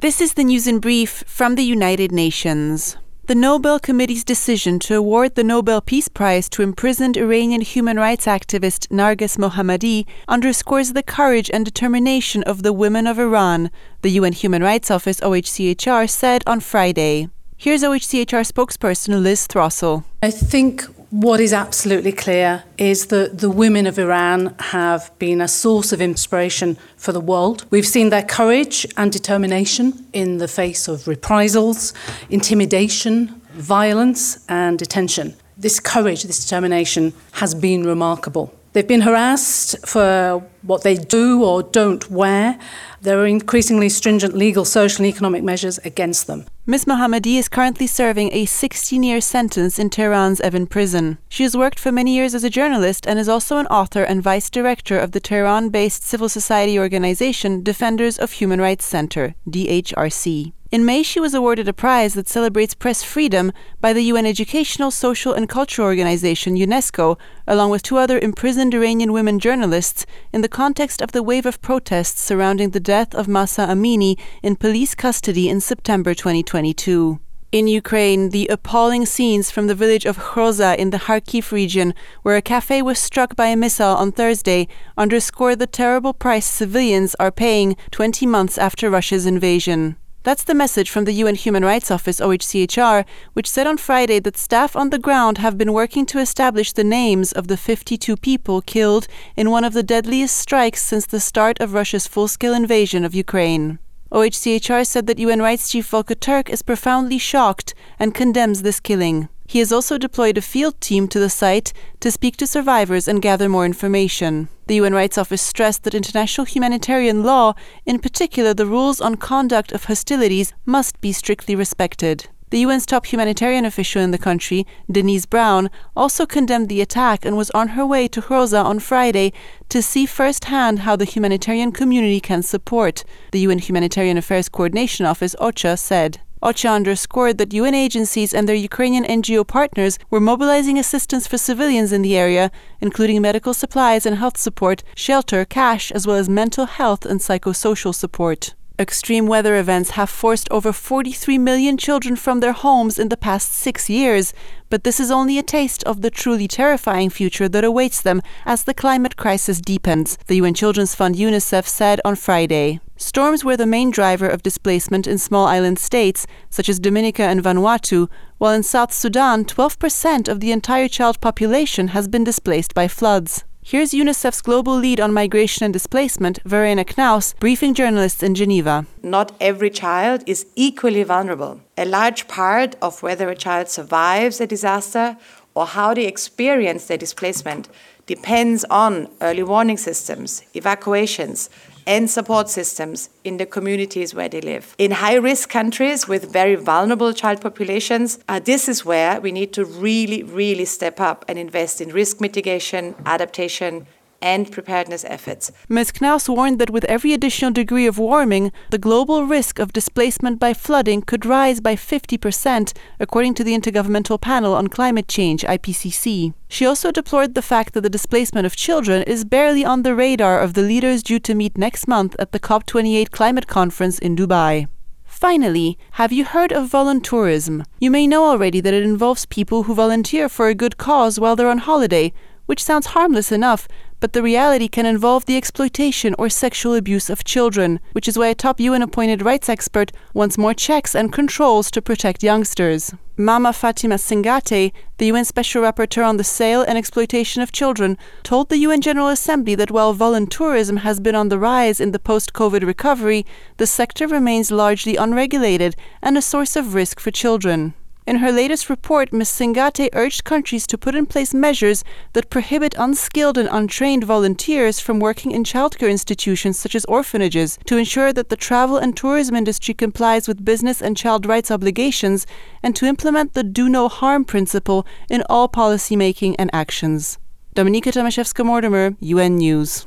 This is the news in brief from the United Nations. The Nobel Committee's decision to award the Nobel Peace Prize to imprisoned Iranian human rights activist Narges Mohammadi underscores the courage and determination of the women of Iran, the UN Human Rights Office OHCHR said on Friday. Here's OHCHR spokesperson Liz Throssell. I think what is absolutely clear is that the women of Iran have been a source of inspiration for the world. We've seen their courage and determination in the face of reprisals, intimidation, violence, and detention. This courage, this determination has been remarkable. They've been harassed for what they do or don't wear. There are increasingly stringent legal, social, and economic measures against them. Ms. Mohammadi is currently serving a 16 year sentence in Tehran's Evin prison. She has worked for many years as a journalist and is also an author and vice director of the Tehran based civil society organization Defenders of Human Rights Center, DHRC. In May, she was awarded a prize that celebrates press freedom by the UN Educational, Social and Cultural Organization, UNESCO, along with two other imprisoned Iranian women journalists, in the context of the wave of protests surrounding the death of Mahsa Amini in police custody in September 2022. In Ukraine, the appalling scenes from the village of Hroza in the Kharkiv region, where a cafe was struck by a missile on Thursday, underscore the terrible price civilians are paying 20 months after Russia's invasion. That's the message from the UN Human Rights Office OHCHR, which said on Friday that staff on the ground have been working to establish the names of the 52 people killed in one of the deadliest strikes since the start of Russia's full scale invasion of Ukraine. OHCHR said that UN Rights Chief Volker Turk is profoundly shocked and condemns this killing. He has also deployed a field team to the site to speak to survivors and gather more information. The UN Rights Office stressed that international humanitarian law, in particular the rules on conduct of hostilities, must be strictly respected. The UN's top humanitarian official in the country, Denise Brown, also condemned the attack and was on her way to Hroza on Friday to see firsthand how the humanitarian community can support, the UN Humanitarian Affairs Coordination Office, OCHA, said. OCHA underscored that UN agencies and their Ukrainian NGO partners were mobilizing assistance for civilians in the area, including medical supplies and health support, shelter, cash, as well as mental health and psychosocial support. Extreme weather events have forced over 43 million children from their homes in the past six years, but this is only a taste of the truly terrifying future that awaits them as the climate crisis deepens, the UN Children's Fund UNICEF said on Friday. Storms were the main driver of displacement in small island states, such as Dominica and Vanuatu, while in South Sudan, 12% of the entire child population has been displaced by floods. Here's UNICEF's global lead on migration and displacement, Verena Knaus, briefing journalists in Geneva. Not every child is equally vulnerable. A large part of whether a child survives a disaster or how they experience their displacement depends on early warning systems, evacuations, and support systems in the communities where they live. In high risk countries with very vulnerable child populations, uh, this is where we need to really, really step up and invest in risk mitigation, adaptation, and preparedness efforts. Ms. Knaus warned that with every additional degree of warming, the global risk of displacement by flooding could rise by 50%, according to the Intergovernmental Panel on Climate Change, IPCC. She also deplored the fact that the displacement of children is barely on the radar of the leaders due to meet next month at the COP28 climate conference in Dubai. Finally, have you heard of voluntourism? You may know already that it involves people who volunteer for a good cause while they're on holiday, which sounds harmless enough, but the reality can involve the exploitation or sexual abuse of children, which is why a top UN appointed rights expert wants more checks and controls to protect youngsters. Mama Fatima Singhateh, the UN Special Rapporteur on the sale and exploitation of children, told the UN General Assembly that while voluntourism has been on the rise in the post COVID recovery, the sector remains largely unregulated and a source of risk for children. In her latest report, Ms. Singhateh urged countries to put in place measures that prohibit unskilled and untrained volunteers from working in childcare institutions such as orphanages to ensure that the travel and tourism industry complies with business and child rights obligations and to implement the do no harm principle in all policy making and actions. Dominika Tomaszewska Mortimer, UN News.